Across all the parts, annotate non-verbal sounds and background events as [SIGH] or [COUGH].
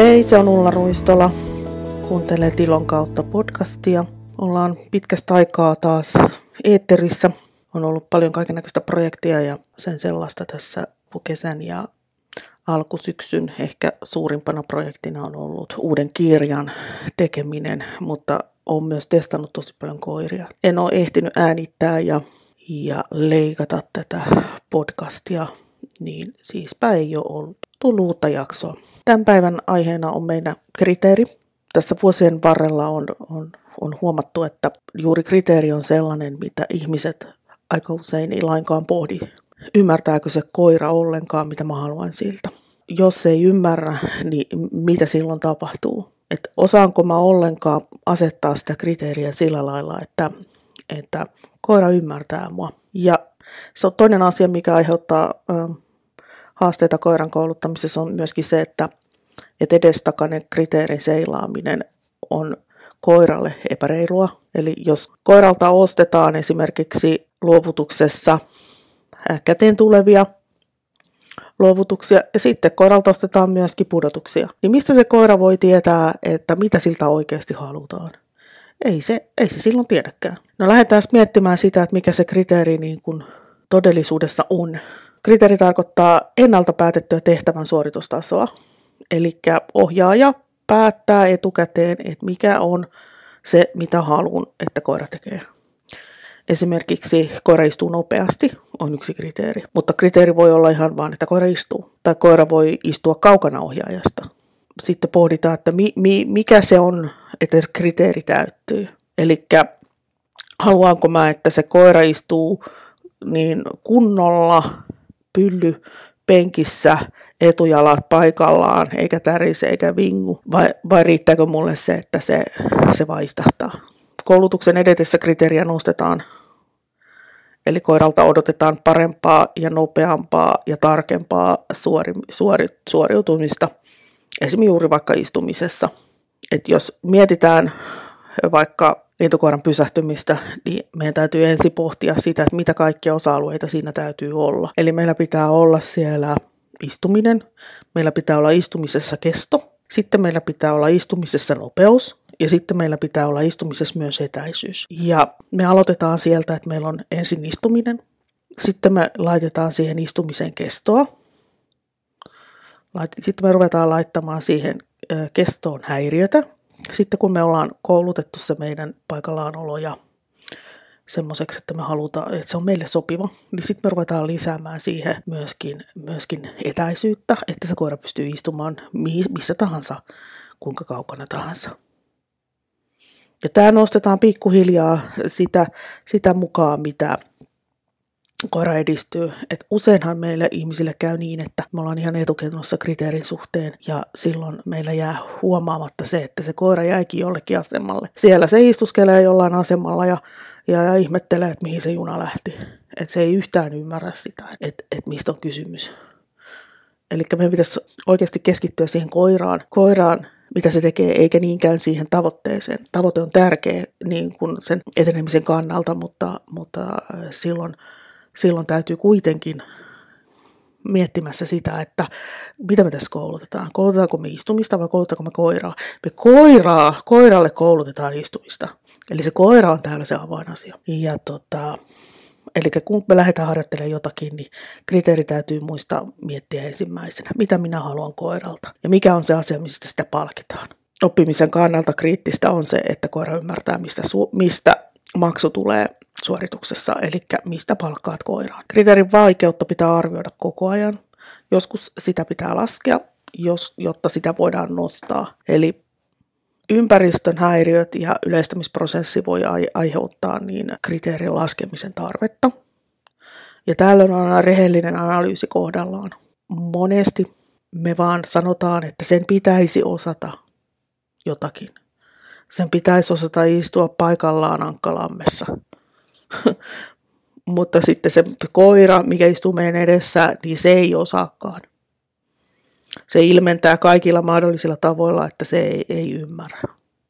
Hei, se on Ulla Ruistola. Kuuntelee Tilon kautta podcastia. Ollaan pitkästä aikaa taas eetterissä. On ollut paljon kaikenlaista projektia ja sen sellaista tässä kesän ja alkusyksyn. Ehkä suurimpana projektina on ollut uuden kirjan tekeminen, mutta olen myös testannut tosi paljon koiria. En ole ehtinyt äänittää ja, ja leikata tätä podcastia, niin siispä ei ole ollut tullut uutta jaksoa. Tämän päivän aiheena on meidän kriteeri. Tässä vuosien varrella on, on, on huomattu, että juuri kriteeri on sellainen, mitä ihmiset aika usein ei lainkaan pohdi. Ymmärtääkö se koira ollenkaan, mitä mä haluan siltä? Jos ei ymmärrä, niin mitä silloin tapahtuu? Et osaanko mä ollenkaan asettaa sitä kriteeriä sillä lailla, että, että koira ymmärtää mua. Ja se on toinen asia, mikä aiheuttaa ö, haasteita koiran kouluttamisessa on myöskin se, että, että edestakainen kriteerin seilaaminen on koiralle epäreilua. Eli jos koiralta ostetaan esimerkiksi luovutuksessa käteen tulevia luovutuksia ja sitten koiralta ostetaan myöskin pudotuksia, niin mistä se koira voi tietää, että mitä siltä oikeasti halutaan? Ei se, ei se silloin tiedäkään. No lähdetään miettimään sitä, että mikä se kriteeri niin kuin todellisuudessa on. Kriteeri tarkoittaa ennalta päätettyä tehtävän suoritustasoa. Eli ohjaaja päättää etukäteen, että mikä on se, mitä haluan, että koira tekee. Esimerkiksi koira istuu nopeasti on yksi kriteeri, mutta kriteeri voi olla ihan vaan, että koira istuu. Tai koira voi istua kaukana ohjaajasta. Sitten pohditaan, että mi, mi, mikä se on, että kriteeri täyttyy. Eli haluanko mä, että se koira istuu niin kunnolla pylly penkissä, etujalat paikallaan, eikä tärise eikä vingu, vai, vai riittääkö mulle se, että se, se vaistahtaa. Koulutuksen edetessä kriteeriä nostetaan, eli koiralta odotetaan parempaa ja nopeampaa ja tarkempaa suori, suori, suoriutumista, esimerkiksi juuri vaikka istumisessa. Et jos mietitään vaikka lintukoiran pysähtymistä, niin meidän täytyy ensin pohtia sitä, että mitä kaikkia osa-alueita siinä täytyy olla. Eli meillä pitää olla siellä istuminen, meillä pitää olla istumisessa kesto, sitten meillä pitää olla istumisessa nopeus ja sitten meillä pitää olla istumisessa myös etäisyys. Ja me aloitetaan sieltä, että meillä on ensin istuminen, sitten me laitetaan siihen istumisen kestoa, sitten me ruvetaan laittamaan siihen kestoon häiriötä, sitten kun me ollaan koulutettu se meidän paikallaanolo ja semmoiseksi, että me halutaan, että se on meille sopiva, niin sitten me ruvetaan lisäämään siihen myöskin, myöskin etäisyyttä, että se koira pystyy istumaan missä tahansa, kuinka kaukana tahansa. Ja tämä nostetaan pikkuhiljaa sitä, sitä mukaan, mitä koira edistyy. Et useinhan meille ihmisille käy niin, että me ollaan ihan etukenossa kriteerin suhteen ja silloin meillä jää huomaamatta se, että se koira jäikin jollekin asemalle. Siellä se istuskelee jollain asemalla ja, ja, ja ihmettelee, että mihin se juna lähti. Että se ei yhtään ymmärrä sitä, että, että mistä on kysymys. Eli meidän pitäisi oikeasti keskittyä siihen koiraan, koiraan mitä se tekee, eikä niinkään siihen tavoitteeseen. Tavoite on tärkeä niin kuin sen etenemisen kannalta, mutta, mutta silloin silloin täytyy kuitenkin miettimässä sitä, että mitä me tässä koulutetaan. Koulutetaanko me istumista vai koulutetaanko me koiraa? Me koiraa, koiralle koulutetaan istumista. Eli se koira on täällä se avainasia. Ja tota, eli kun me lähdetään harjoittelemaan jotakin, niin kriteeri täytyy muistaa miettiä ensimmäisenä, mitä minä haluan koiralta ja mikä on se asia, mistä sitä palkitaan. Oppimisen kannalta kriittistä on se, että koira ymmärtää, mistä, su- mistä maksu tulee suorituksessa, eli mistä palkkaat koiraan. Kriteerin vaikeutta pitää arvioida koko ajan. Joskus sitä pitää laskea, jos, jotta sitä voidaan nostaa. Eli ympäristön häiriöt ja yleistämisprosessi voi aiheuttaa niin kriteerin laskemisen tarvetta. Ja tällöin on rehellinen analyysi kohdallaan. Monesti me vaan sanotaan, että sen pitäisi osata jotakin. Sen pitäisi osata istua paikallaan ankkalammessa. [LAUGHS] Mutta sitten se koira, mikä istuu meidän edessä, niin se ei osaakaan. Se ilmentää kaikilla mahdollisilla tavoilla, että se ei, ei ymmärrä.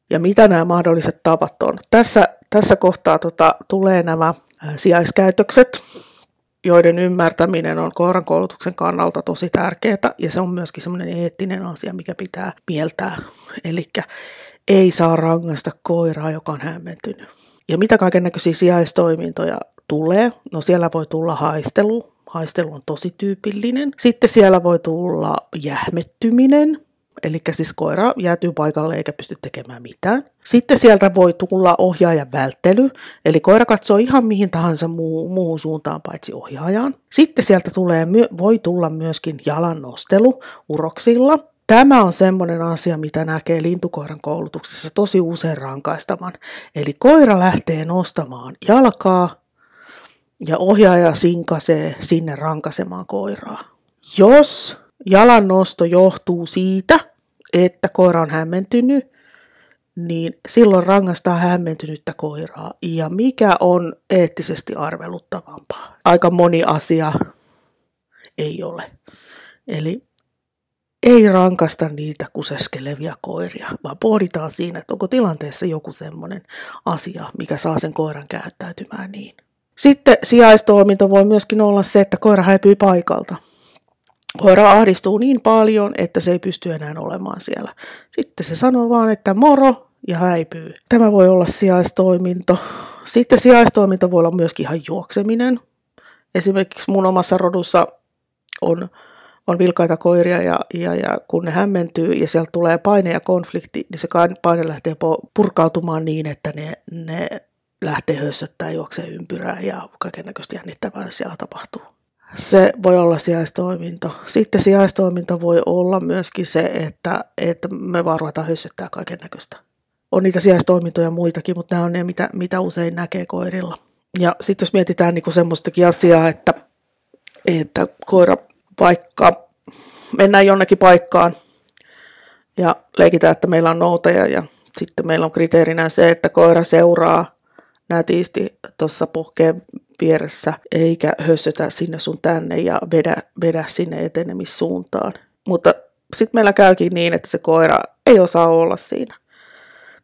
Ja mitä nämä mahdolliset tavat on? Tässä, tässä kohtaa tota, tulee nämä sijaiskäytökset. joiden ymmärtäminen on koiran koulutuksen kannalta tosi tärkeää ja se on myöskin semmoinen eettinen asia, mikä pitää mieltää. Eli ei saa rangaista koiraa, joka on hämmentynyt. Ja mitä kaiken näköisiä sijaistoimintoja tulee? No siellä voi tulla haistelu. Haistelu on tosi tyypillinen. Sitten siellä voi tulla jähmettyminen, Eli siis koira jäätyy paikalle eikä pysty tekemään mitään. Sitten sieltä voi tulla ohjaajan välttely, eli koira katsoo ihan mihin tahansa muu, muuhun suuntaan paitsi ohjaajaan. Sitten sieltä tulee, voi tulla myöskin jalan nostelu uroksilla. Tämä on semmoinen asia, mitä näkee lintukoiran koulutuksessa tosi usein rankaistavan. Eli koira lähtee nostamaan jalkaa ja ohjaaja sinkasee sinne rankasemaan koiraa. Jos jalan nosto johtuu siitä, että koira on hämmentynyt, niin silloin rangaistaan hämmentynyttä koiraa. Ja mikä on eettisesti arveluttavampaa? Aika moni asia ei ole. Eli ei rankasta niitä kuseskelevia koiria, vaan pohditaan siinä, että onko tilanteessa joku semmoinen asia, mikä saa sen koiran käyttäytymään niin. Sitten sijaistoiminto voi myöskin olla se, että koira häipyy paikalta. Koira ahdistuu niin paljon, että se ei pysty enää olemaan siellä. Sitten se sanoo vaan, että moro ja häipyy. Tämä voi olla sijaistoiminto. Sitten sijaistoiminto voi olla myöskin ihan juokseminen. Esimerkiksi mun omassa rodussa on, on vilkaita koiria ja, ja, ja kun ne hämmentyy ja sieltä tulee paine ja konflikti, niin se paine lähtee purkautumaan niin, että ne, ne lähtee hössöttää juoksee ympyrää ja kaiken näköistä jännittävää siellä tapahtuu. Se voi olla sijaistoiminto. Sitten sijaistoiminto voi olla myöskin se, että, että me vaan ruvetaan hössöttää kaiken näköistä. On niitä sijaistoimintoja muitakin, mutta nämä on ne, mitä, mitä usein näkee koirilla. Ja sitten jos mietitään niin semmoistakin asiaa, että, että koira vaikka mennään jonnekin paikkaan ja leikitään, että meillä on noutaja ja sitten meillä on kriteerinä se, että koira seuraa nätisti tuossa puhkeen vieressä, eikä hössötä sinne sun tänne ja vedä, vedä sinne etenemissuuntaan. Mutta sitten meillä käykin niin, että se koira ei osaa olla siinä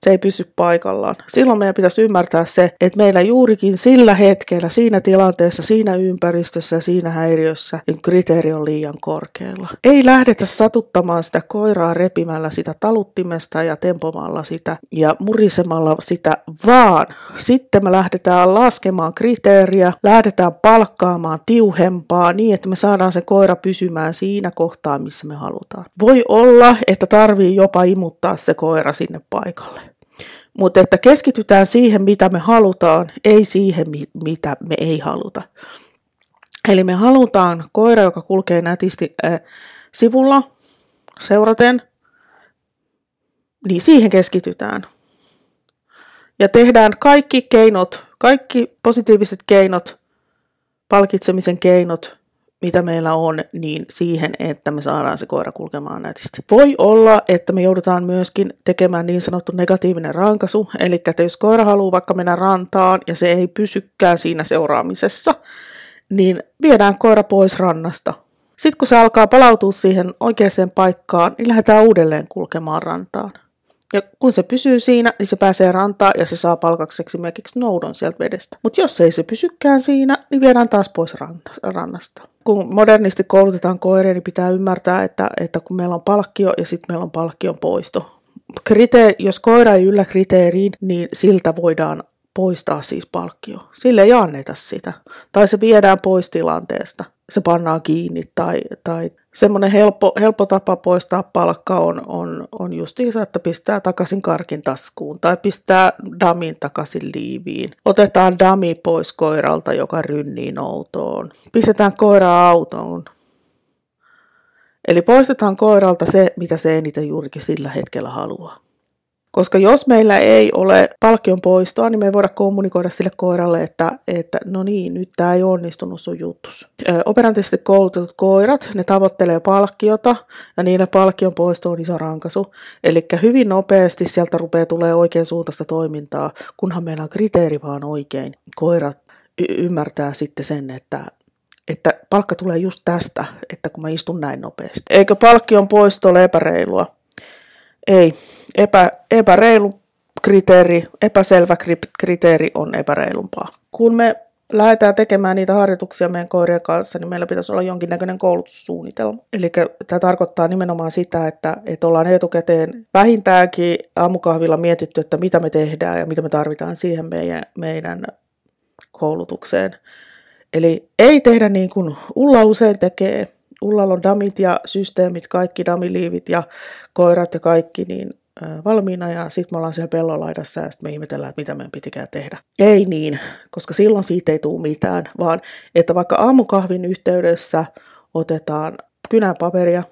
se ei pysy paikallaan. Silloin meidän pitäisi ymmärtää se, että meillä juurikin sillä hetkellä, siinä tilanteessa, siinä ympäristössä ja siinä häiriössä, niin kriteeri on liian korkealla. Ei lähdetä satuttamaan sitä koiraa repimällä sitä taluttimesta ja tempomalla sitä ja murisemalla sitä, vaan sitten me lähdetään laskemaan kriteeriä, lähdetään palkkaamaan tiuhempaa niin, että me saadaan se koira pysymään siinä kohtaa, missä me halutaan. Voi olla, että tarvii jopa imuttaa se koira sinne paikalle. Mutta että keskitytään siihen, mitä me halutaan, ei siihen, mitä me ei haluta. Eli me halutaan koira, joka kulkee nätisti äh, sivulla seuraten, niin siihen keskitytään. Ja tehdään kaikki keinot, kaikki positiiviset keinot, palkitsemisen keinot mitä meillä on, niin siihen, että me saadaan se koira kulkemaan nätisti. Voi olla, että me joudutaan myöskin tekemään niin sanottu negatiivinen rankaisu, eli että jos koira haluaa vaikka mennä rantaan ja se ei pysykään siinä seuraamisessa, niin viedään koira pois rannasta. Sitten kun se alkaa palautua siihen oikeaan paikkaan, niin lähdetään uudelleen kulkemaan rantaan. Ja kun se pysyy siinä, niin se pääsee rantaan ja se saa palkaksi esimerkiksi noudon sieltä vedestä. Mutta jos ei se pysykään siinä, niin viedään taas pois rannasta. Kun modernisti koulutetaan koiria, niin pitää ymmärtää, että, että kun meillä on palkkio ja sitten meillä on palkkion poisto. Kriteeri, jos koira ei yllä kriteeriin, niin siltä voidaan poistaa siis palkkio. Sille ei anneta sitä. Tai se viedään pois tilanteesta. Se pannaan kiinni tai, tai semmoinen helppo, helppo tapa poistaa palkka on, on, on justiinsa, että pistää takaisin karkin taskuun tai pistää damin takaisin liiviin. Otetaan dami pois koiralta, joka rynnii noutoon. Pistetään koira autoon. Eli poistetaan koiralta se, mitä se eniten juurikin sillä hetkellä haluaa. Koska jos meillä ei ole palkkion poistoa, niin me ei voida kommunikoida sille koiralle, että, että no niin, nyt tämä ei onnistunut sun juttus. Operantisesti koulutetut koirat, ne tavoittelee palkkiota ja niille palkkion poisto on iso rankaisu. Eli hyvin nopeasti sieltä rupeaa tulee oikein suuntaista toimintaa, kunhan meillä on kriteeri vaan oikein. Koirat y- ymmärtää sitten sen, että, että palkka tulee just tästä, että kun mä istun näin nopeasti. Eikö palkkion poisto ole epäreilua? Ei. Epä, epäreilu kriteeri, epäselvä kriteeri on epäreilumpaa. Kun me lähdetään tekemään niitä harjoituksia meidän koirien kanssa, niin meillä pitäisi olla jonkinnäköinen koulutussuunnitelma. Eli tämä tarkoittaa nimenomaan sitä, että, että ollaan etukäteen vähintäänkin aamukahvilla mietitty, että mitä me tehdään ja mitä me tarvitaan siihen meidän, meidän koulutukseen. Eli ei tehdä niin kuin Ulla usein tekee. Ullalla on damit ja systeemit, kaikki damiliivit ja koirat ja kaikki, niin valmiina ja sitten me ollaan siellä pellolaidassa ja sitten me ihmetellään, että mitä meidän pitikään tehdä. Ei niin, koska silloin siitä ei tule mitään, vaan että vaikka aamukahvin yhteydessä otetaan kynäpaperia,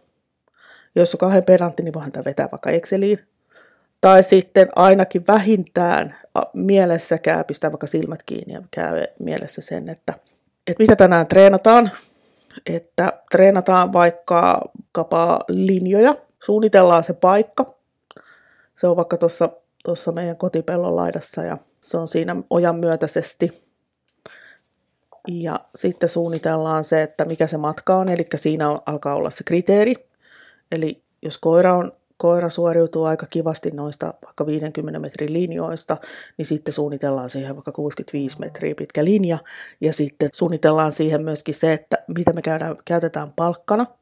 jos on kahden pedantti, niin voihan tämä vetää vaikka Exceliin. Tai sitten ainakin vähintään mielessäkään pistää vaikka silmät kiinni ja käy mielessä sen, että, että mitä tänään treenataan. Että treenataan vaikka linjoja, suunnitellaan se paikka, se on vaikka tuossa, tuossa meidän kotipellon laidassa ja se on siinä ojan myötäisesti. Ja sitten suunnitellaan se, että mikä se matka on, eli siinä on, alkaa olla se kriteeri. Eli jos koira, on, koira suoriutuu aika kivasti noista vaikka 50 metrin linjoista, niin sitten suunnitellaan siihen vaikka 65 metriä pitkä linja. Ja sitten suunnitellaan siihen myöskin se, että mitä me käydään, käytetään palkkana –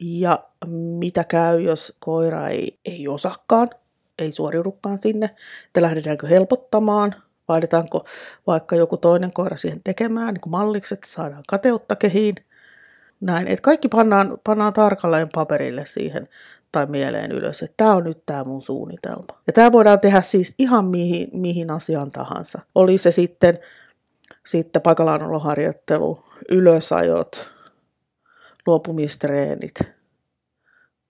ja mitä käy, jos koira ei, ei osakaan, ei suoriudukaan sinne, että lähdetäänkö helpottamaan, vaaditaanko vaikka joku toinen koira siihen tekemään niin malliksi, että saadaan kateutta kehiin. Näin, että kaikki pannaan, pannaan tarkalleen paperille siihen tai mieleen ylös, että tämä on nyt tämä mun suunnitelma. Ja tämä voidaan tehdä siis ihan mihin, mihin asiaan tahansa. Oli se sitten, sitten paikallaan ylösajot, luopumistreenit,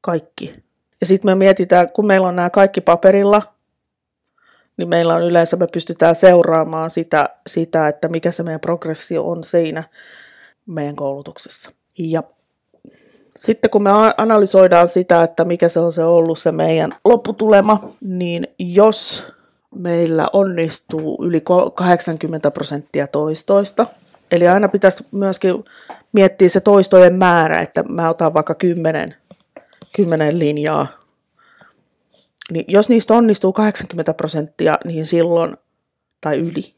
kaikki. Ja sitten me mietitään, kun meillä on nämä kaikki paperilla, niin meillä on yleensä, me pystytään seuraamaan sitä, sitä, että mikä se meidän progressio on siinä meidän koulutuksessa. Ja sitten kun me analysoidaan sitä, että mikä se on se ollut se meidän lopputulema, niin jos meillä onnistuu yli 80 prosenttia toistoista, eli aina pitäisi myöskin miettiä se toistojen määrä, että mä otan vaikka 10, 10 linjaa, niin jos niistä onnistuu 80 prosenttia, niin silloin, tai yli,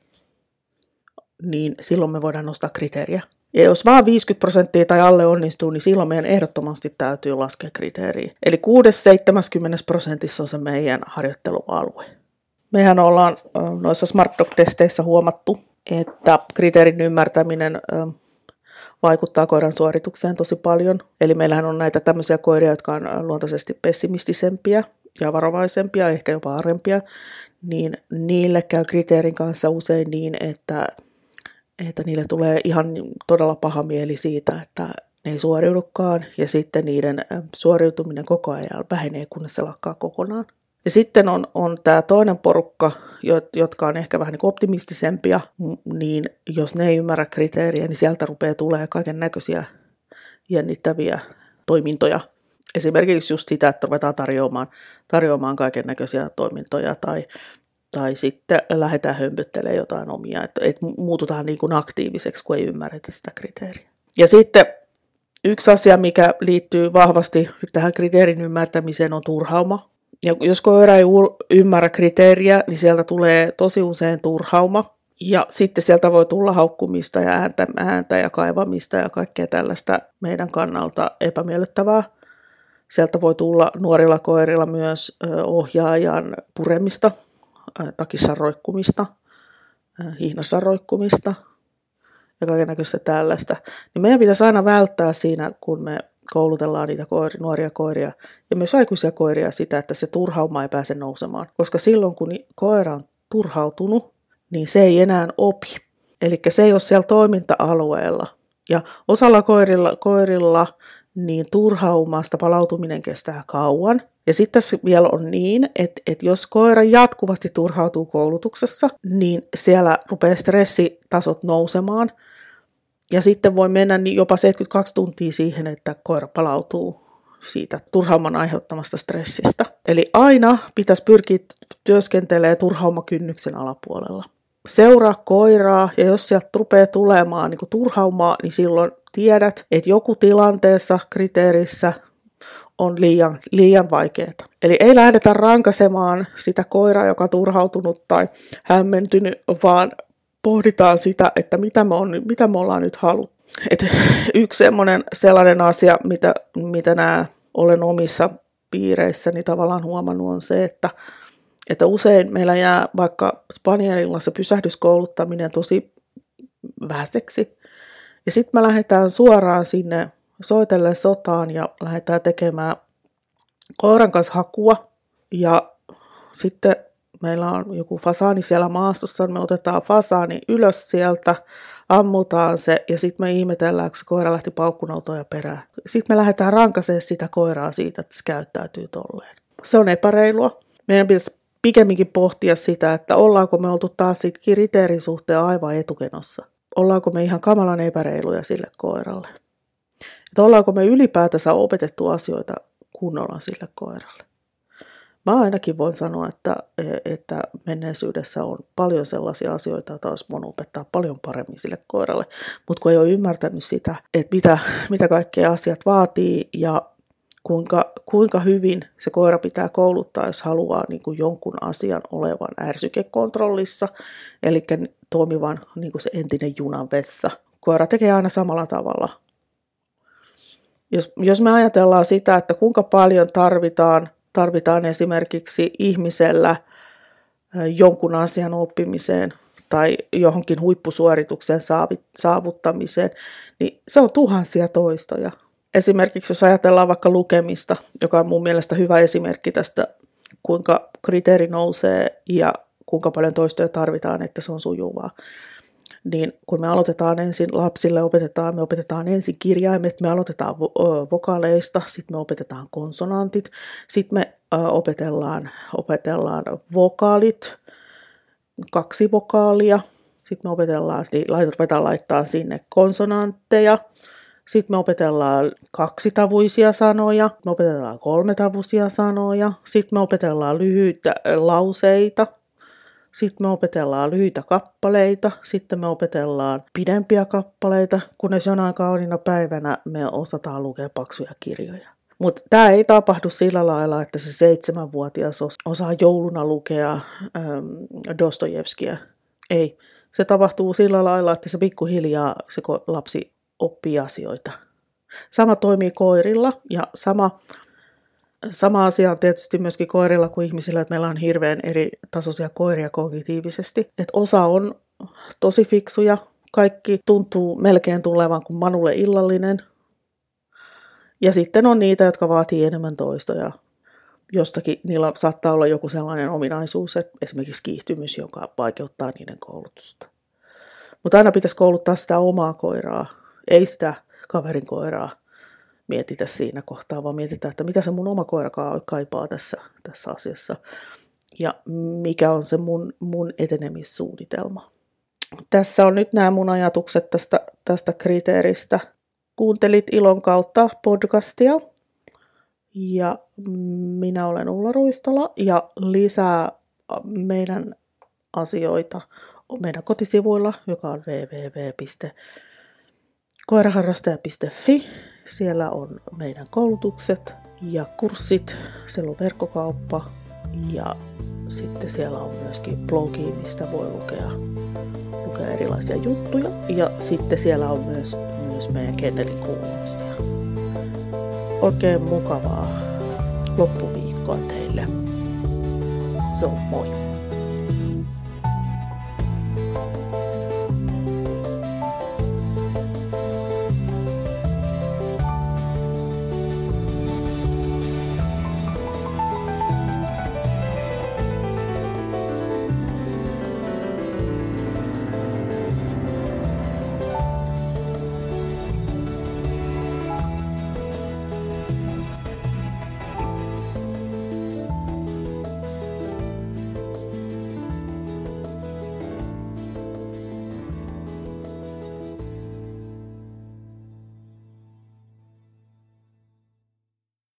niin silloin me voidaan nostaa kriteeriä. Ja jos vaan 50 prosenttia tai alle onnistuu, niin silloin meidän ehdottomasti täytyy laskea kriteeriä. Eli 6-70 prosentissa on se meidän harjoittelualue. Mehän ollaan noissa Smart Dog-testeissä huomattu, että kriteerin ymmärtäminen vaikuttaa koiran suoritukseen tosi paljon. Eli meillähän on näitä tämmöisiä koiria, jotka on luontaisesti pessimistisempiä ja varovaisempia, ehkä jopa arempia, niin niille käy kriteerin kanssa usein niin, että, että niille tulee ihan todella paha mieli siitä, että ne ei suoriudukaan ja sitten niiden suoriutuminen koko ajan vähenee, kunnes se lakkaa kokonaan. Ja sitten on, on tämä toinen porukka, jotka on ehkä vähän niin optimistisempia, niin jos ne ei ymmärrä kriteeriä, niin sieltä rupeaa tulee kaiken näköisiä jännittäviä toimintoja. Esimerkiksi just sitä, että ruvetaan tarjoamaan, tarjoamaan kaiken näköisiä toimintoja tai, tai sitten lähdetään hömpöttelemään jotain omia, että, että muututaan niin kuin aktiiviseksi, kun ei ymmärretä sitä kriteeriä. Ja sitten yksi asia, mikä liittyy vahvasti tähän kriteerin ymmärtämiseen, on turhauma. Ja jos koira ei ymmärrä kriteeriä, niin sieltä tulee tosi usein turhauma. Ja sitten sieltä voi tulla haukkumista ja ääntä, ääntä ja kaivamista ja kaikkea tällaista meidän kannalta epämiellyttävää. Sieltä voi tulla nuorilla koirilla myös ohjaajan puremista, takissa roikkumista, hihnassa roikkumista ja kaikenlaista tällaista. Niin meidän pitäisi aina välttää siinä, kun me koulutellaan niitä koiri, nuoria koiria ja myös aikuisia koiria sitä, että se turhauma ei pääse nousemaan. Koska silloin kun koira on turhautunut, niin se ei enää opi. Eli se ei ole siellä toiminta-alueella. Ja osalla koirilla, koirilla niin turhaumasta palautuminen kestää kauan. Ja sitten vielä on niin, että, että jos koira jatkuvasti turhautuu koulutuksessa, niin siellä rupeaa stressitasot nousemaan – ja sitten voi mennä niin jopa 72 tuntia siihen, että koira palautuu siitä turhauman aiheuttamasta stressistä. Eli aina pitäisi pyrkiä työskentelemään turhaumakynnyksen alapuolella. Seuraa koiraa ja jos sieltä rupeaa tulemaan niin turhaumaa, niin silloin tiedät, että joku tilanteessa, kriteerissä on liian, liian vaikeaa. Eli ei lähdetä rankasemaan sitä koiraa, joka on turhautunut tai hämmentynyt, vaan pohditaan sitä, että mitä me, on, mitä me ollaan nyt haluttu. Et [LAUGHS] yksi semmoinen sellainen asia, mitä, mitä nämä olen omissa piireissäni tavallaan huomannut on se, että, että usein meillä jää vaikka Spanielilla se pysähdyskouluttaminen tosi vähäiseksi. Ja sitten me lähdetään suoraan sinne soitelle sotaan ja lähdetään tekemään koiran kanssa hakua. Ja sitten meillä on joku fasaani siellä maastossa, niin me otetaan fasaani ylös sieltä, ammutaan se ja sitten me ihmetellään, kun se koira lähti paukkunautoja perään. Sitten me lähdetään rankaseen sitä koiraa siitä, että se käyttäytyy tolleen. Se on epäreilua. Meidän pitäisi pikemminkin pohtia sitä, että ollaanko me oltu taas siitä kriteerin suhteen aivan etukenossa. Ollaanko me ihan kamalan epäreiluja sille koiralle. Että ollaanko me ylipäätänsä opetettu asioita kunnolla sille koiralle. Mä ainakin voin sanoa, että, että menneisyydessä on paljon sellaisia asioita, joita olisi voinut opettaa paljon paremmin sille koiralle, mutta kun ei ole ymmärtänyt sitä, että mitä, mitä kaikkea asiat vaatii ja kuinka, kuinka hyvin se koira pitää kouluttaa, jos haluaa niin kuin jonkun asian olevan ärsykekontrollissa, eli toimivan niin kuin se entinen junan vessa. Koira tekee aina samalla tavalla. Jos, jos me ajatellaan sitä, että kuinka paljon tarvitaan tarvitaan esimerkiksi ihmisellä jonkun asian oppimiseen tai johonkin huippusuorituksen saavuttamiseen, niin se on tuhansia toistoja. Esimerkiksi jos ajatellaan vaikka lukemista, joka on mun mielestä hyvä esimerkki tästä, kuinka kriteeri nousee ja kuinka paljon toistoja tarvitaan, että se on sujuvaa niin kun me aloitetaan ensin lapsille, opetetaan, me opetetaan ensin kirjaimet, me aloitetaan vokaaleista, sitten me opetetaan konsonantit, sitten me opetellaan, opetellaan vokaalit, kaksi vokaalia, sitten me opetellaan, niin ruvetaan laittaa sinne konsonantteja, sitten me opetellaan kaksitavuisia sanoja, me opetellaan kolmetavuisia sanoja, sitten me opetellaan lyhyitä lauseita, sitten me opetellaan lyhyitä kappaleita, sitten me opetellaan pidempiä kappaleita, kunnes jonain kauniina päivänä me osataan lukea paksuja kirjoja. Mutta tämä ei tapahdu sillä lailla, että se seitsemänvuotias osaa jouluna lukea ähm, Dostojevskia. Ei. Se tapahtuu sillä lailla, että se pikkuhiljaa se lapsi oppii asioita. Sama toimii koirilla ja sama Sama asia on tietysti myöskin koirilla kuin ihmisillä, että meillä on hirveän eri tasoisia koiria kognitiivisesti. Että osa on tosi fiksuja, kaikki tuntuu melkein tulevan kuin Manulle illallinen. Ja sitten on niitä, jotka vaatii enemmän toistoja. Jostakin niillä saattaa olla joku sellainen ominaisuus, että esimerkiksi kiihtymys, joka vaikeuttaa niiden koulutusta. Mutta aina pitäisi kouluttaa sitä omaa koiraa, ei sitä kaverin koiraa mietitä siinä kohtaa, vaan mietitään, että mitä se mun oma koira kaipaa tässä, tässä asiassa ja mikä on se mun, mun etenemissuunnitelma. Tässä on nyt nämä mun ajatukset tästä, tästä kriteeristä. Kuuntelit Ilon kautta podcastia ja minä olen Ulla Ruistola ja lisää meidän asioita on meidän kotisivuilla, joka on www.koiraharrastaja.fi siellä on meidän koulutukset ja kurssit, siellä on verkkokauppa ja sitten siellä on myöskin blogi, mistä voi lukea, lukea erilaisia juttuja. Ja sitten siellä on myös, myös meidän kennelin kuulumisia. Oikein mukavaa loppuviikkoa teille. Se on moi!